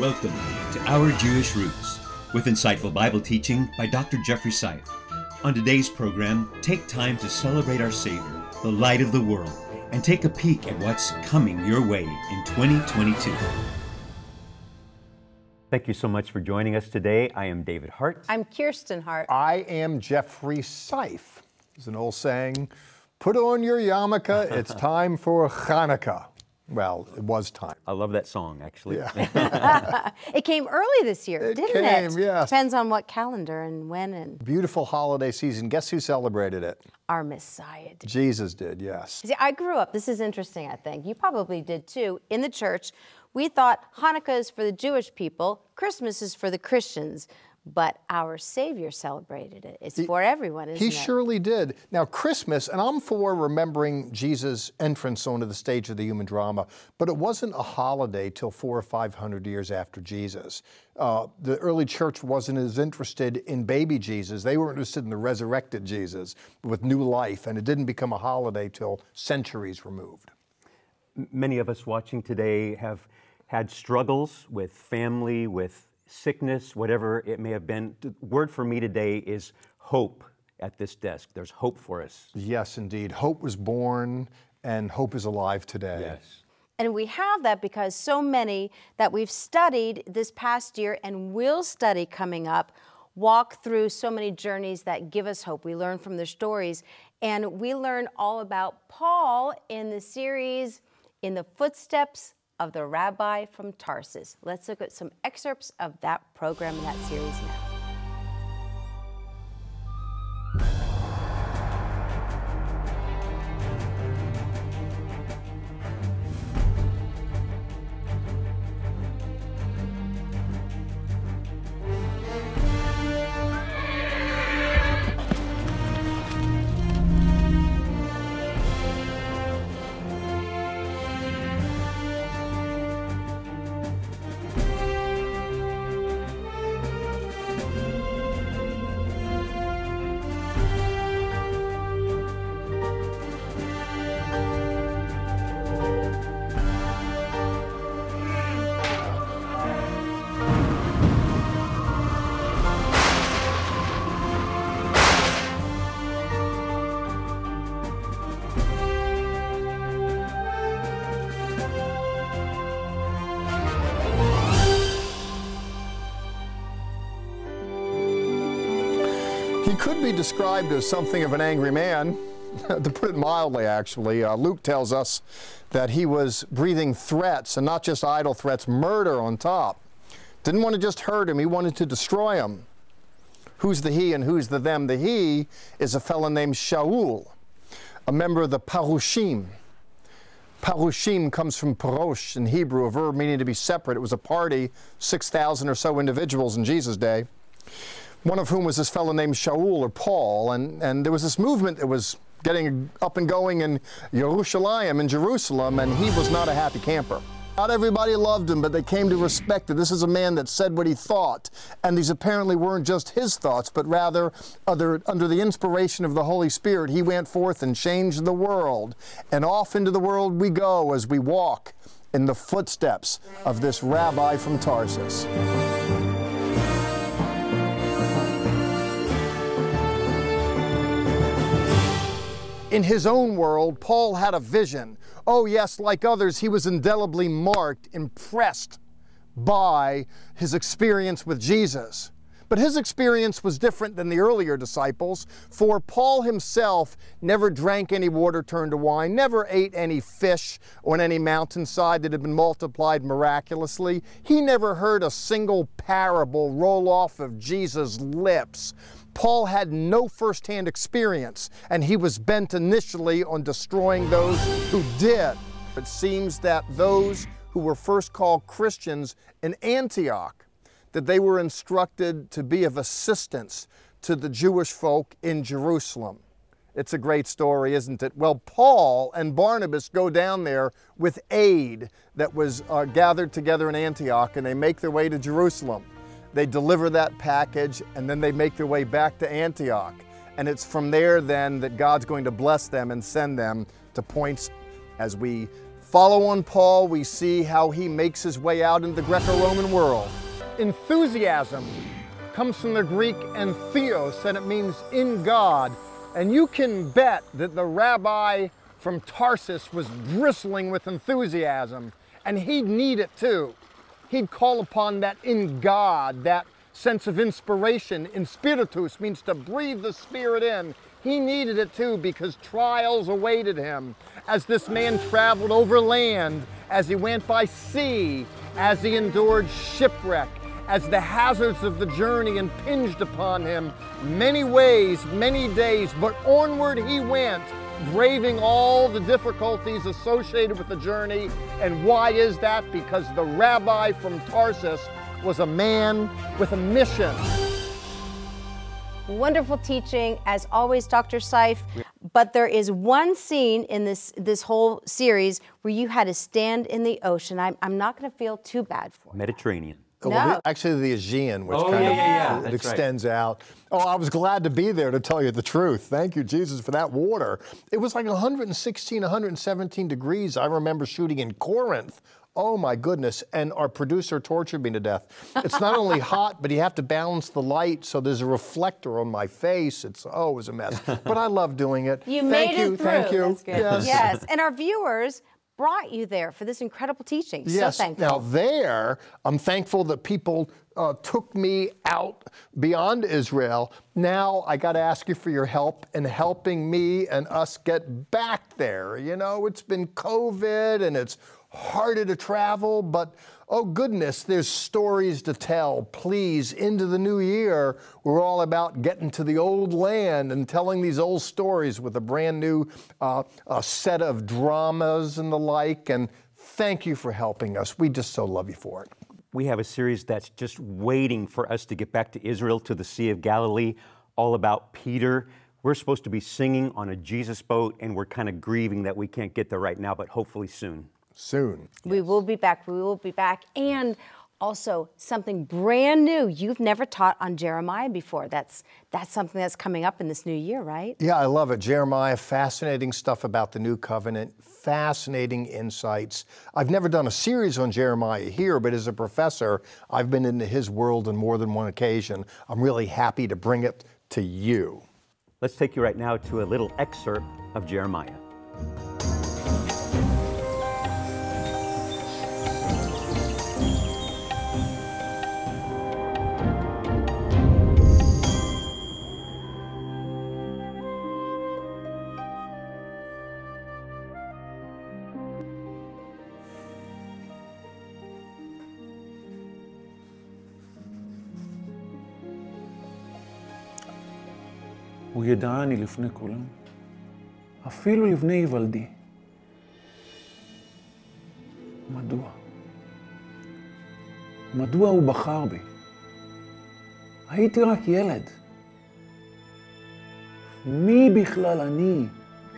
Welcome to Our Jewish Roots with insightful Bible teaching by Dr. Jeffrey Seif. On today's program, take time to celebrate our Savior, the light of the world, and take a peek at what's coming your way in 2022. Thank you so much for joining us today. I am David Hart. I'm Kirsten Hart. I am Jeffrey Seif. There's an old saying, put on your yarmulke, it's time for Hanukkah. Well, it was time. I love that song, actually. Yeah. It came early this year, It didn't came, it? yes. Depends on what calendar and when and Beautiful holiday season. Guess who celebrated it? our Messiah. did. Jesus did, yes. See, I grew up, this is interesting, I think. You probably did too. In the church, we thought Hanukkah is for the Jewish people, Christmas is for the Christians. But our Savior celebrated it. It's for everyone, isn't He it? He surely did. Now, Christmas, and I'm for remembering Jesus' entrance onto the stage of the human drama, but it wasn't a holiday till four or five hundred years after Jesus. Uh, the early church wasn't as interested in baby Jesus. They were interested in the resurrected Jesus with new life, and it didn't become a holiday till centuries removed. Many of us watching today have had struggles with family, with sickness, whatever it may have been. The word for me today is hope at this desk. There's hope for us. Yes, indeed. Hope was born, and hope is alive today. Yes. And we have that because so many that we've studied this past year and will study coming up walk through so many journeys that give us hope. We learn from their stories. And we learn all about Paul in the series In the Footsteps of the Rabbi from Tarsus. Let's look at some excerpts of that program and that series now. He could be described as something of an angry man, to put it mildly, actually. Uh, Luke tells us that he was breathing threats, and not just idle threats, murder on top. Didn't want to just hurt him, he wanted to destroy him. Who's the he and who's the them? The he is a fellow named Shaul, a member of the Parushim. Parushim comes from parosh in Hebrew, a verb meaning to be separate. It was a party, 6,000 or so individuals in Jesus' day one of whom was this fellow named Shaul or Paul, and, and there was this movement that was getting up and going in Jerusalem, in Jerusalem, and he was not a happy camper. Not everybody loved him, but they came to respect it. This is a man that said what he thought, and these apparently weren't just his thoughts, but rather other, under the inspiration of the Holy Spirit, he went forth and changed the world. And off into the world we go as we walk in the footsteps of this rabbi from Tarsus. In his own world, Paul had a vision. Oh, yes, like others, he was indelibly marked, impressed by his experience with Jesus. But his experience was different than the earlier disciples, for Paul himself never drank any water turned to wine, never ate any fish on any mountainside that had been multiplied miraculously. He never heard a single parable roll off of Jesus' lips. Paul had no firsthand experience, and he was bent initially on destroying those who did. It seems that those who were first called Christians in Antioch, that they were instructed to be of assistance to the Jewish folk in Jerusalem. It's a great story, isn't it? Well, Paul and Barnabas go down there with aid that was uh, gathered together in Antioch, and they make their way to Jerusalem. They deliver that package, and then they make their way back to Antioch. And it's from there then that God's going to bless them and send them to points as we follow on Paul, we see how he makes his way out in the Greco Roman world. Enthusiasm comes from the Greek entheos, and it means in God. And you can bet that the rabbi from Tarsus was bristling with enthusiasm, and he'd need it too. He'd call upon that in God, that sense of inspiration. In spiritus means to breathe the Spirit in. He needed it too because trials awaited him as this man traveled over land, as he went by sea, as he endured shipwreck, as the hazards of the journey impinged upon him many ways, many days, but onward he went, braving all the difficulties associated with the journey. And why is that? Because the rabbi from Tarsus was a man with a mission. Wonderful teaching, as always, Dr. Seif. But there is one scene in this this whole series where you had to stand in the ocean. I'm, I'm not going to feel too bad for you. Mediterranean. Well, No. the- actually, the Aegean, which Oh, kind yeah, of yeah, yeah. it That's right. extends out. Oh, I was glad to be there to tell you the truth. Thank you, Jesus, for that water. It was like 116, 117 degrees. I remember shooting in Corinth. Oh my goodness. And our producer tortured me to death. It's not only hot, but you have to balance the light, so there's a reflector on my face. It's oh, it was a mess. But I love doing it. You thank made you, it through. Thank you. That's good. Yes. yes. And our viewers brought you there for this incredible teaching. Yes. So thankful. Now there, I'm thankful that people uh, took me out beyond Israel. Now I got to ask you for your help in helping me and us get back there. You know, it's been COVID and it's harder to travel, but oh goodness, there's stories to tell. Please, into the new year, we're all about getting to the old land and telling these old stories with a brand new uh, uh, set of dramas and the like. And thank you for helping us. We just so love you for it. We have a series that's just waiting for us to get back to Israel, to the Sea of Galilee, all about Peter. We're supposed to be singing on a Jesus boat, and we're kind of grieving that we can't get there right now, but hopefully soon. Soon. We will be back. We will be back. And also something brand new you've never taught on Jeremiah before. That's that's something that's coming up in this new year, right? Yeah, I love it. Jeremiah, fascinating stuff about the new covenant, fascinating insights. I've never done a series on Jeremiah here, but as a professor, I've been into his world on more than one occasion. I'm really happy to bring it to you. Let's take you right now to a little excerpt of Jeremiah. הוא ידעני לפני כולם, אפילו לבני היוולדי. מדוע? מדוע הוא בחר בי? הייתי רק ילד. מי בכלל אני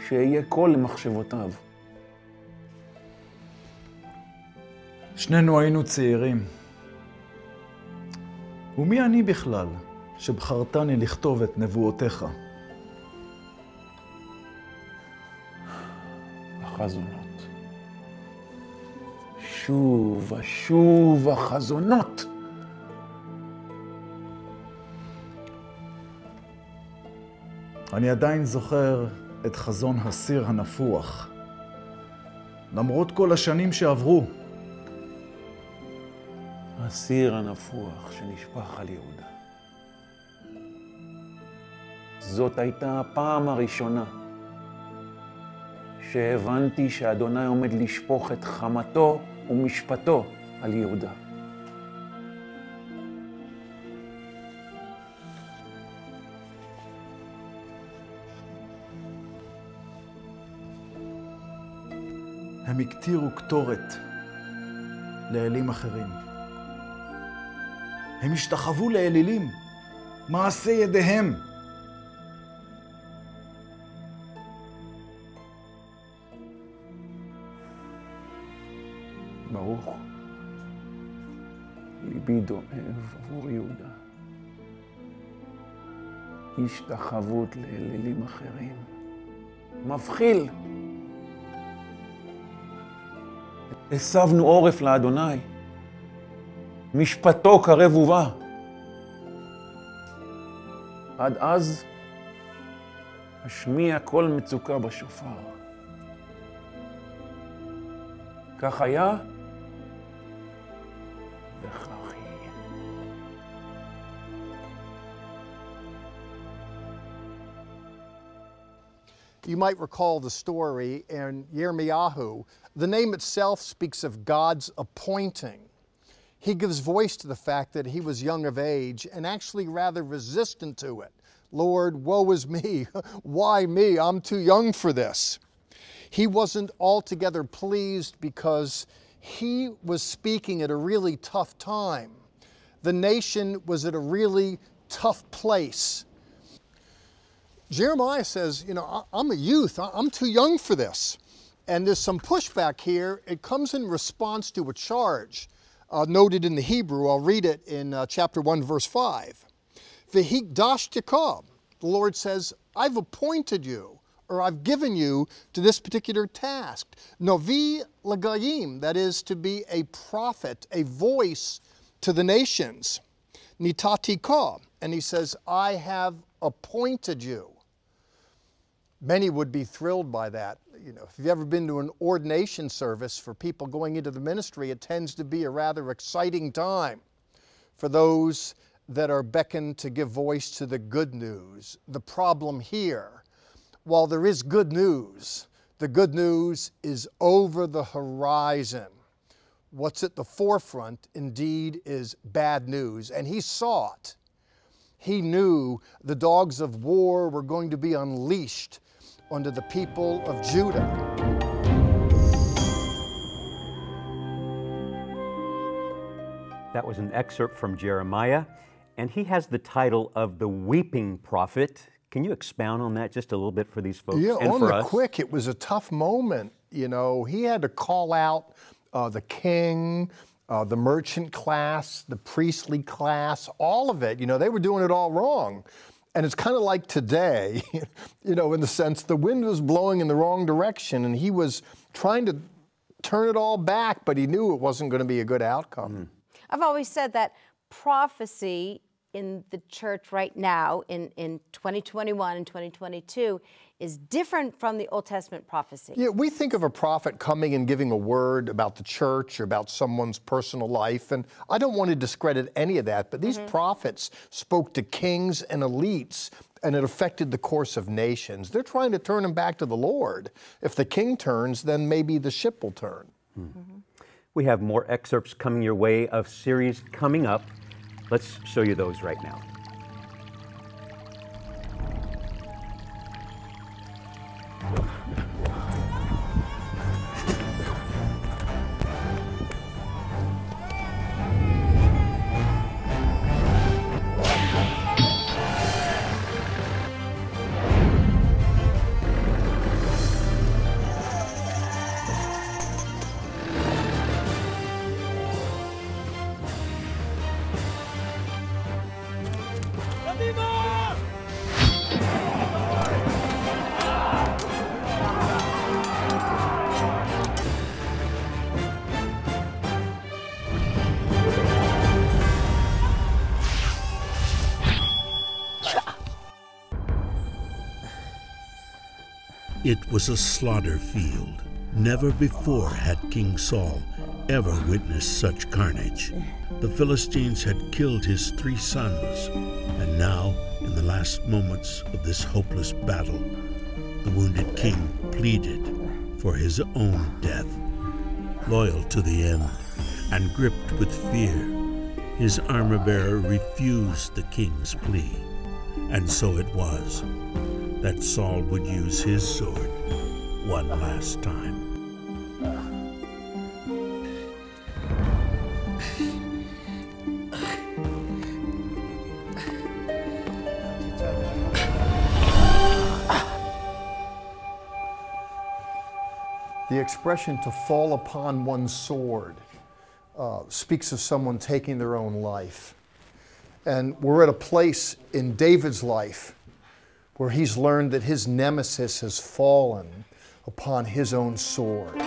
שאהיה קול למחשבותיו? שנינו היינו צעירים. ומי אני בכלל שבחרתני לכתוב את נבואותיך? החזונות. שוב ושוב החזונות. אני עדיין זוכר את חזון הסיר הנפוח. למרות כל השנים שעברו, הסיר הנפוח שנשפך על יהודה. זאת הייתה הפעם הראשונה שהבנתי שאדוני עומד לשפוך את חמתו ומשפטו על יהודה. הם הקטירו קטורת לאלים אחרים. הם השתחוו לאלילים, מעשה ידיהם. ליבי דואב עבור יהודה. השתחוות לאלילים אחרים. מבחיל. הסבנו עורף לאדוני. משפטו קרב ובא. עד אז אשמיע קול מצוקה בשופר. כך היה You might recall the story in Yirmiyahu. The name itself speaks of God's appointing. He gives voice to the fact that he was young of age and actually rather resistant to it. Lord, woe is me. Why me? I'm too young for this. He wasn't altogether pleased because he was speaking at a really tough time. The nation was at a really tough place. Jeremiah says, You know, I'm a youth, I'm too young for this. And there's some pushback here. It comes in response to a charge uh, noted in the Hebrew. I'll read it in uh, chapter 1, verse 5. Vehikdash Jacob. The Lord says, I've appointed you, or I've given you to this particular task. Novi Lagayim, that is to be a prophet, a voice to the nations. Nitati Ka. And he says, I have appointed you. Many would be thrilled by that. You know, if you've ever been to an ordination service for people going into the ministry, it tends to be a rather exciting time for those that are beckoned to give voice to the good news. The problem here, while there is good news, the good news is over the horizon. What's at the forefront, indeed, is bad news. And he saw it. He knew the dogs of war were going to be unleashed onto the people of Judah. That was an excerpt from Jeremiah, and he has the title of the Weeping Prophet. Can you expound on that just a little bit for these folks Yeah, and on for the us? quick, it was a tough moment. You know, he had to call out uh, the king, uh, the merchant class, the priestly class, all of it. You know, they were doing it all wrong. And it's kind of like today, you know, in the sense the wind was blowing in the wrong direction and he was trying to turn it all back, but he knew it wasn't going to be a good outcome. Mm. I've always said that prophecy in the church right now, in, in 2021 and 2022, is different from the Old Testament prophecy. Yeah, we think of a prophet coming and giving a word about the church or about someone's personal life, and I don't want to discredit any of that, but these mm-hmm. prophets spoke to kings and elites, and it affected the course of nations. They're trying to turn them back to the Lord. If the king turns, then maybe the ship will turn. Hmm. We have more excerpts coming your way of series coming up. Let's show you those right now. Was a slaughter field. Never before had King Saul ever witnessed such carnage. The Philistines had killed his three sons, and now, in the last moments of this hopeless battle, the wounded king pleaded for his own death. Loyal to the end and gripped with fear, his armor bearer refused the king's plea. And so it was that Saul would use his sword one last time. The expression to fall upon one's sword uh, speaks of someone taking their own life. And we're at a place in David's life where he's learned that his nemesis has fallen upon his own sword.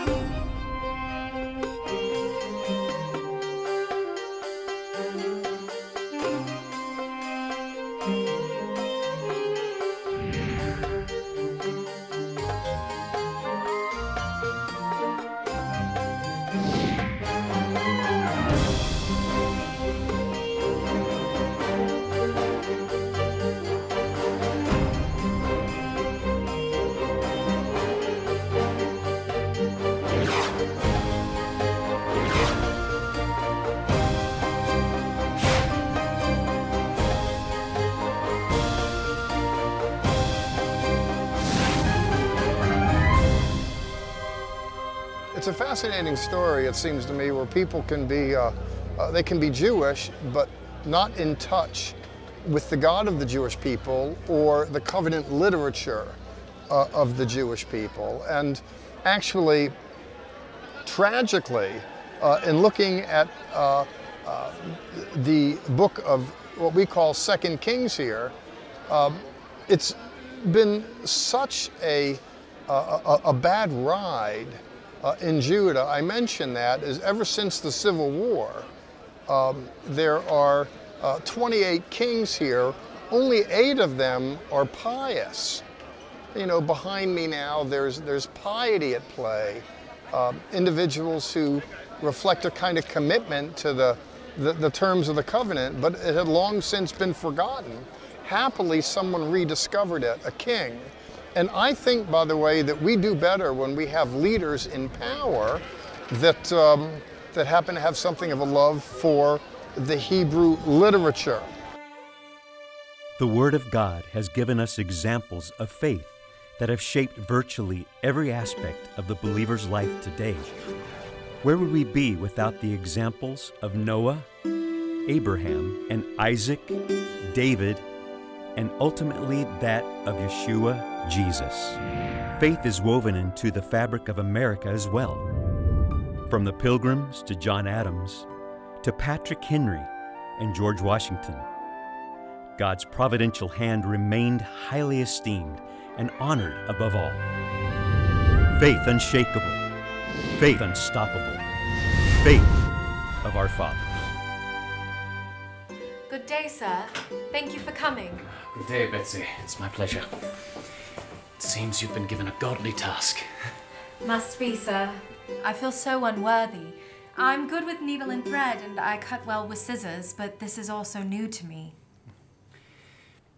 It's a fascinating story, it seems to me, where people can be, uh, uh, they can be Jewish, but not in touch with the God of the Jewish people or the covenant literature uh, of the Jewish people. And actually, tragically, uh, in looking at uh, uh, the book of what we call Second Kings here, um, it's been such a, a, a bad ride uh, in Judah. I mention that is ever since the Civil War, um, there are uh, 28 kings here. Only eight of them are pious. You know, behind me now, there's there's piety at play. Uh, individuals who reflect a kind of commitment to the, the, the terms of the covenant, but it had long since been forgotten. Happily, someone rediscovered it, a king. And I think, by the way, that we do better when we have leaders in power that, um, that happen to have something of a love for the Hebrew literature. The Word of God has given us examples of faith that have shaped virtually every aspect of the believer's life today. Where would we be without the examples of Noah, Abraham, and Isaac, David, and ultimately that of Yeshua, Jesus? Faith is woven into the fabric of America as well. From the Pilgrims to John Adams, to Patrick Henry and George Washington. God's providential hand remained highly esteemed and honored above all. Faith unshakable, faith unstoppable, faith of our fathers. Good day, sir. Thank you for coming. Good day, Betsy. It's my pleasure. It seems you've been given a godly task. Must be, sir. I feel so unworthy. I'm good with needle and thread, and I cut well with scissors, but this is also new to me.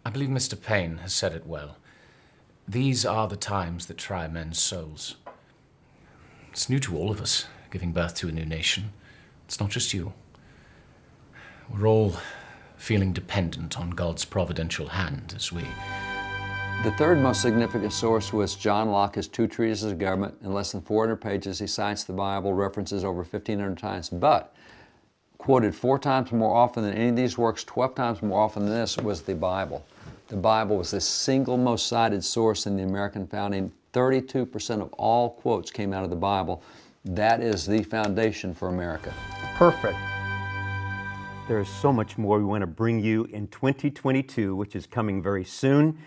I believe Mr. Payne has said it well. These are the times that try men's souls. It's new to all of us, giving birth to a new nation. It's not just you. We're all feeling dependent on God's providential hand as we. The third most significant source was John Locke, his two treatises of government. In less than 400 pages, he cites the Bible, references over 1,500 times, but quoted four times more often than any of these works, 12 times more often than this, was the Bible. The Bible was the single most cited source in the American founding. 32% of all quotes came out of the Bible. That is the foundation for America. Perfect. There is so much more we want to bring you in 2022, which is coming very soon.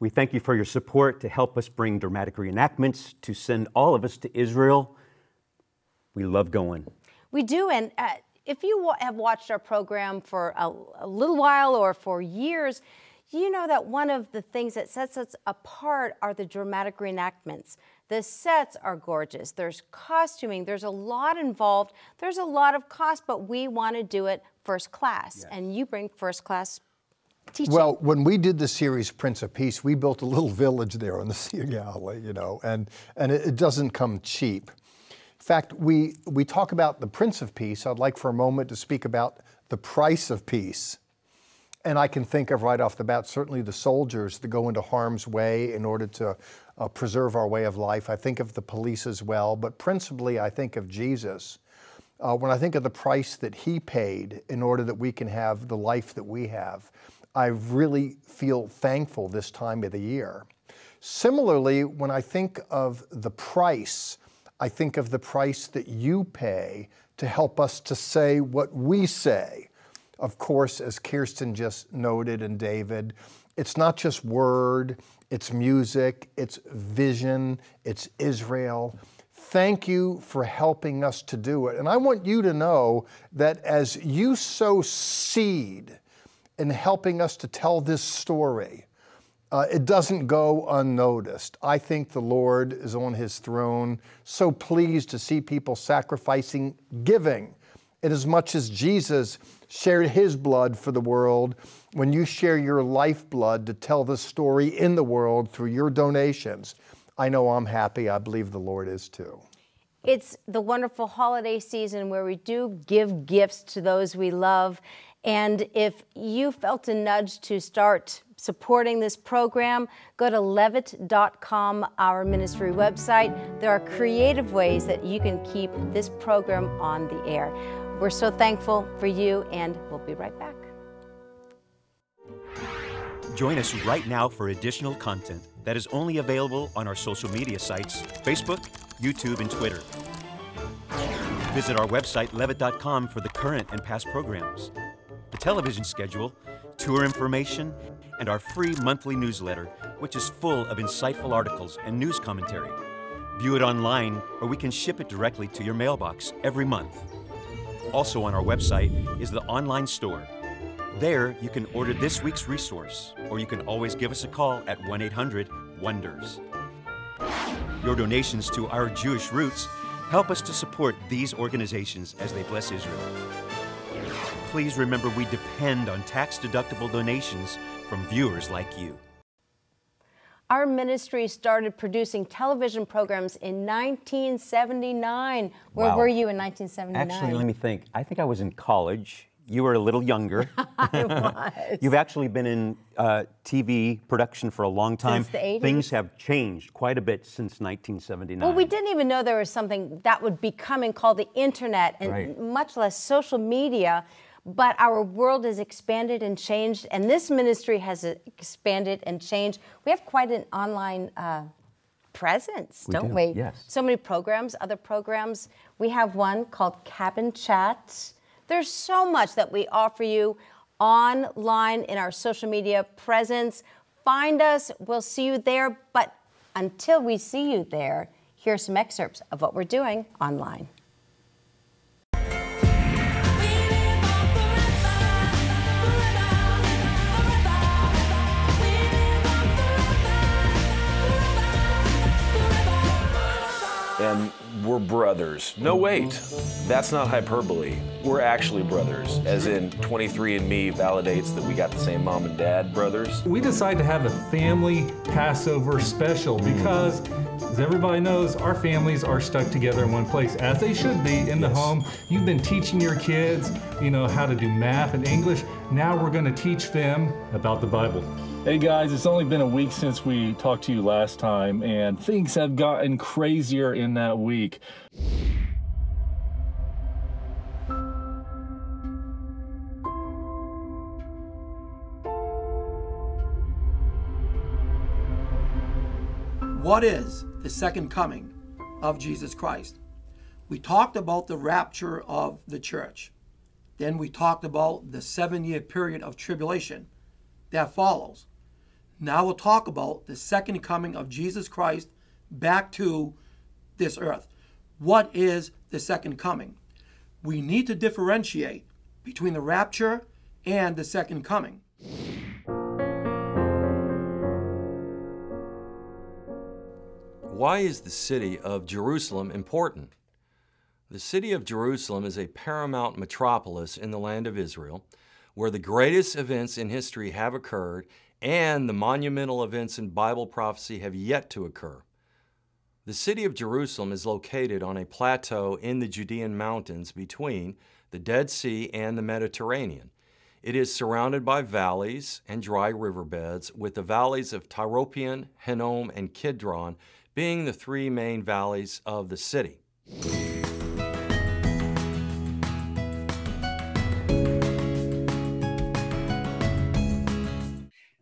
We thank you for your support to help us bring dramatic reenactments, to send all of us to Israel. We love going. We do, and uh, if you have watched our program for a, a little while or for years, you know that one of the things that sets us apart are the dramatic reenactments. The sets are gorgeous. There's costuming. There's a lot involved. There's a lot of cost, but we want to do it first class. Yes. And you bring first class teaching. Well, when we did the series Prince of Peace, we built a little village there on the Sea of Galilee, you know, and, and it, it doesn't come cheap. In fact, we, we talk about the Prince of Peace. I'd like for a moment to speak about the price of peace. And I can think of right off the bat, certainly the soldiers that go into harm's way in order to uh, preserve our way of life. I think of the police as well, but principally I think of Jesus. Uh, when I think of the price that he paid in order that we can have the life that we have, I really feel thankful this time of the year. Similarly, when I think of the price, I think of the price that you pay to help us to say what we say. Of course, as Kirsten just noted and David, it's not just word, it's music, it's vision, it's Israel. Thank you for helping us to do it. And I want you to know that as you sow seed in helping us to tell this story, uh, it doesn't go unnoticed. I think the Lord is on his throne, so pleased to see people sacrificing, giving. And as much as Jesus shared his blood for the world, when you share your lifeblood to tell the story in the world through your donations, I know I'm happy. I believe the Lord is too. It's the wonderful holiday season where we do give gifts to those we love. And if you felt a nudge to start supporting this program, go to levitt.com, our ministry website. There are creative ways that you can keep this program on the air. We're so thankful for you, and we'll be right back. Join us right now for additional content that is only available on our social media sites Facebook, YouTube, and Twitter. Visit our website, levitt.com, for the current and past programs, the television schedule, tour information, and our free monthly newsletter, which is full of insightful articles and news commentary. View it online, or we can ship it directly to your mailbox every month. Also on our website is the online store there, you can order this week's resource, or you can always give us a call at 1 800 WONDERS. Your donations to Our Jewish Roots help us to support these organizations as they bless Israel. Please remember we depend on tax deductible donations from viewers like you. Our ministry started producing television programs in 1979. Where Wow. were you in 1979? Actually, let me think. I think I was in college. You were a little younger. I was. You've actually been in uh, TV production for a long time. Since the 80s? Things have changed quite a bit since 1979. Well, we didn't even know there was something that would be coming called the internet and Right. much less social media. But our world has expanded and changed, and this ministry has expanded and changed. We have quite an online uh, presence, We don't do, we? yes. So many programs, other programs. We have one called Cabin Chat. There's so much that we offer you online in our social media presence. Find us, we'll see you there. But until we see you there, here are some excerpts of what we're doing online. and we're brothers. No, wait, that's not hyperbole. We're actually brothers, as in 23andMe validates that we got the same mom and dad brothers. We decided to have a family Passover special because, as everybody knows, our families are stuck together in one place, as they should be in the home. You've been teaching your kids, you know, how to do math and English. Now we're going to teach them about the Bible. Hey guys, it's only been a week since we talked to you last time, and things have gotten crazier in that week. What is the second coming of Jesus Christ? We talked about the rapture of the church. Then we talked about the seven year period of tribulation that follows. Now we'll talk about the second coming of Jesus Christ back to this earth. What is the second coming? We need to differentiate between the rapture and the second coming. Why is the city of Jerusalem important? The city of Jerusalem is a paramount metropolis in the land of Israel, where the greatest events in history have occurred and the monumental events in Bible prophecy have yet to occur. The city of Jerusalem is located on a plateau in the Judean mountains between the Dead Sea and the Mediterranean. It is surrounded by valleys and dry riverbeds, with the valleys of Tyropoeon, Hinnom, and Kidron being the three main valleys of the city.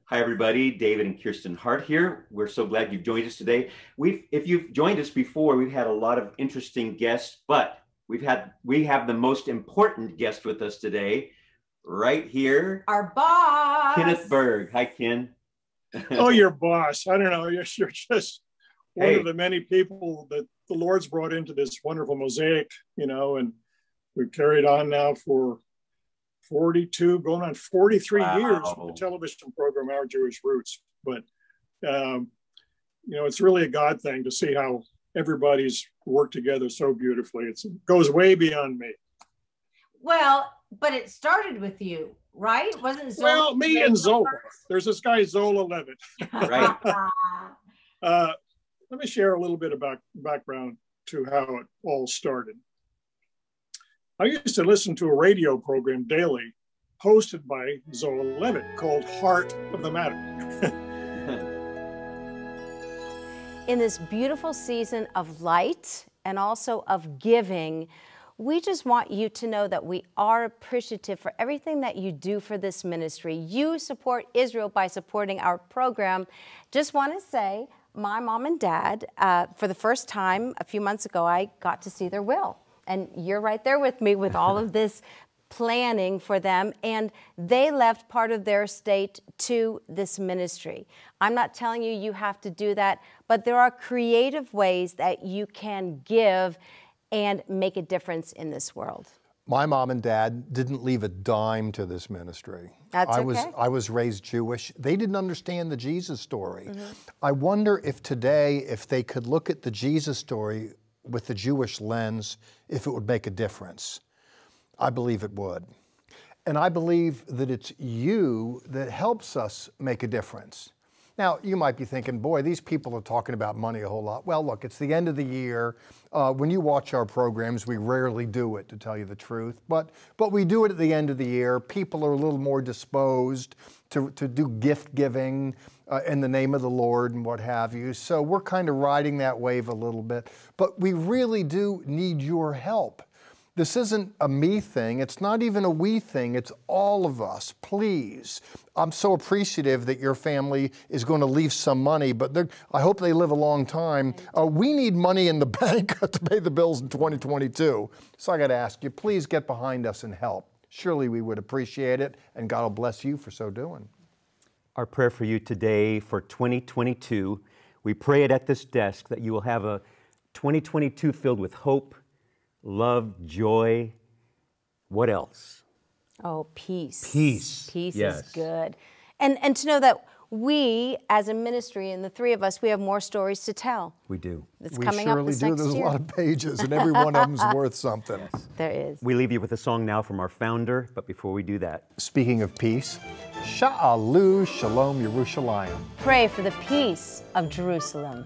Hi, everybody. David and Kirsten Hart here. We're so glad you've joined us today. We've, if you've joined us before, we've had a lot of interesting guests, but we've had we have the most important guest with us today, right here, Our boss. Kenneth Berg. Hi, Ken. oh, your boss. I don't know. You're, you're just one Hey. of the many people that the Lord's brought into this wonderful mosaic, you know, and we've carried on now for 42, going on 43 years with the television program, Our Jewish Roots. But, um, you know, it's really a God thing to see how everybody's worked together so beautifully. It's, it goes way beyond me. Well, but it started with you, right? Wasn't Zola Well, me and Zola. There's this guy Zola Levitt. Right. uh, let me share a little bit about background to how it all started. I used to listen to a radio program daily hosted by Zola Levitt called Heart of the Matter. in this beautiful season of light and also of giving, we just want you to know that we are appreciative for everything that you do for this ministry. You support Israel by supporting our program. Just want to say, my mom and dad, uh, for the first time a few months ago, I got to see their will. And you're right there with me with all of this planning for them, and they left part of their estate to this ministry. I'm not telling you you have to do that, but there are creative ways that you can give and make a difference in this world. My mom and dad didn't leave a dime to this ministry. That's I okay. was I was raised Jewish. They didn't understand the Jesus story. Mm-hmm. I wonder if today if they could look at the Jesus story with the Jewish lens if it would make a difference. I believe it would. And I believe that it's you that helps us make a difference. Now, you might be thinking, boy, these people are talking about money a whole lot. Well, look, it's the end of the year. Uh, when you watch our programs, we rarely do it, to tell you the truth. But, but we do it at the end of the year. People are a little more disposed to, to do gift giving uh, in the name of the Lord and what have you. So we're kind of riding that wave a little bit. But we really do need your help. This isn't a me thing. It's not even a we thing. It's all of us. Please. I'm so appreciative that your family is going to leave some money, but I hope they live a long time. Uh, we need money in the bank to pay the bills in 2022. So I got to ask you, please get behind us and help. Surely we would appreciate it, and God will bless you for so doing. Our prayer for you today for 2022, we pray it at this desk that you will have a 2022 filled with hope love, joy. What else? Oh, peace. Peace. Peace yes. is good. And, and to know that we, as a ministry, and the three of us, we have more stories to tell. We do. It's we coming surely up this do. next There's year. a lot of pages, and every one of them's worth something. Yes. There is. We leave you with a song now from our founder, but before we do that, Speaking of peace, Sha'alu Shalom Yerushalayim. Pray for the peace of Jerusalem.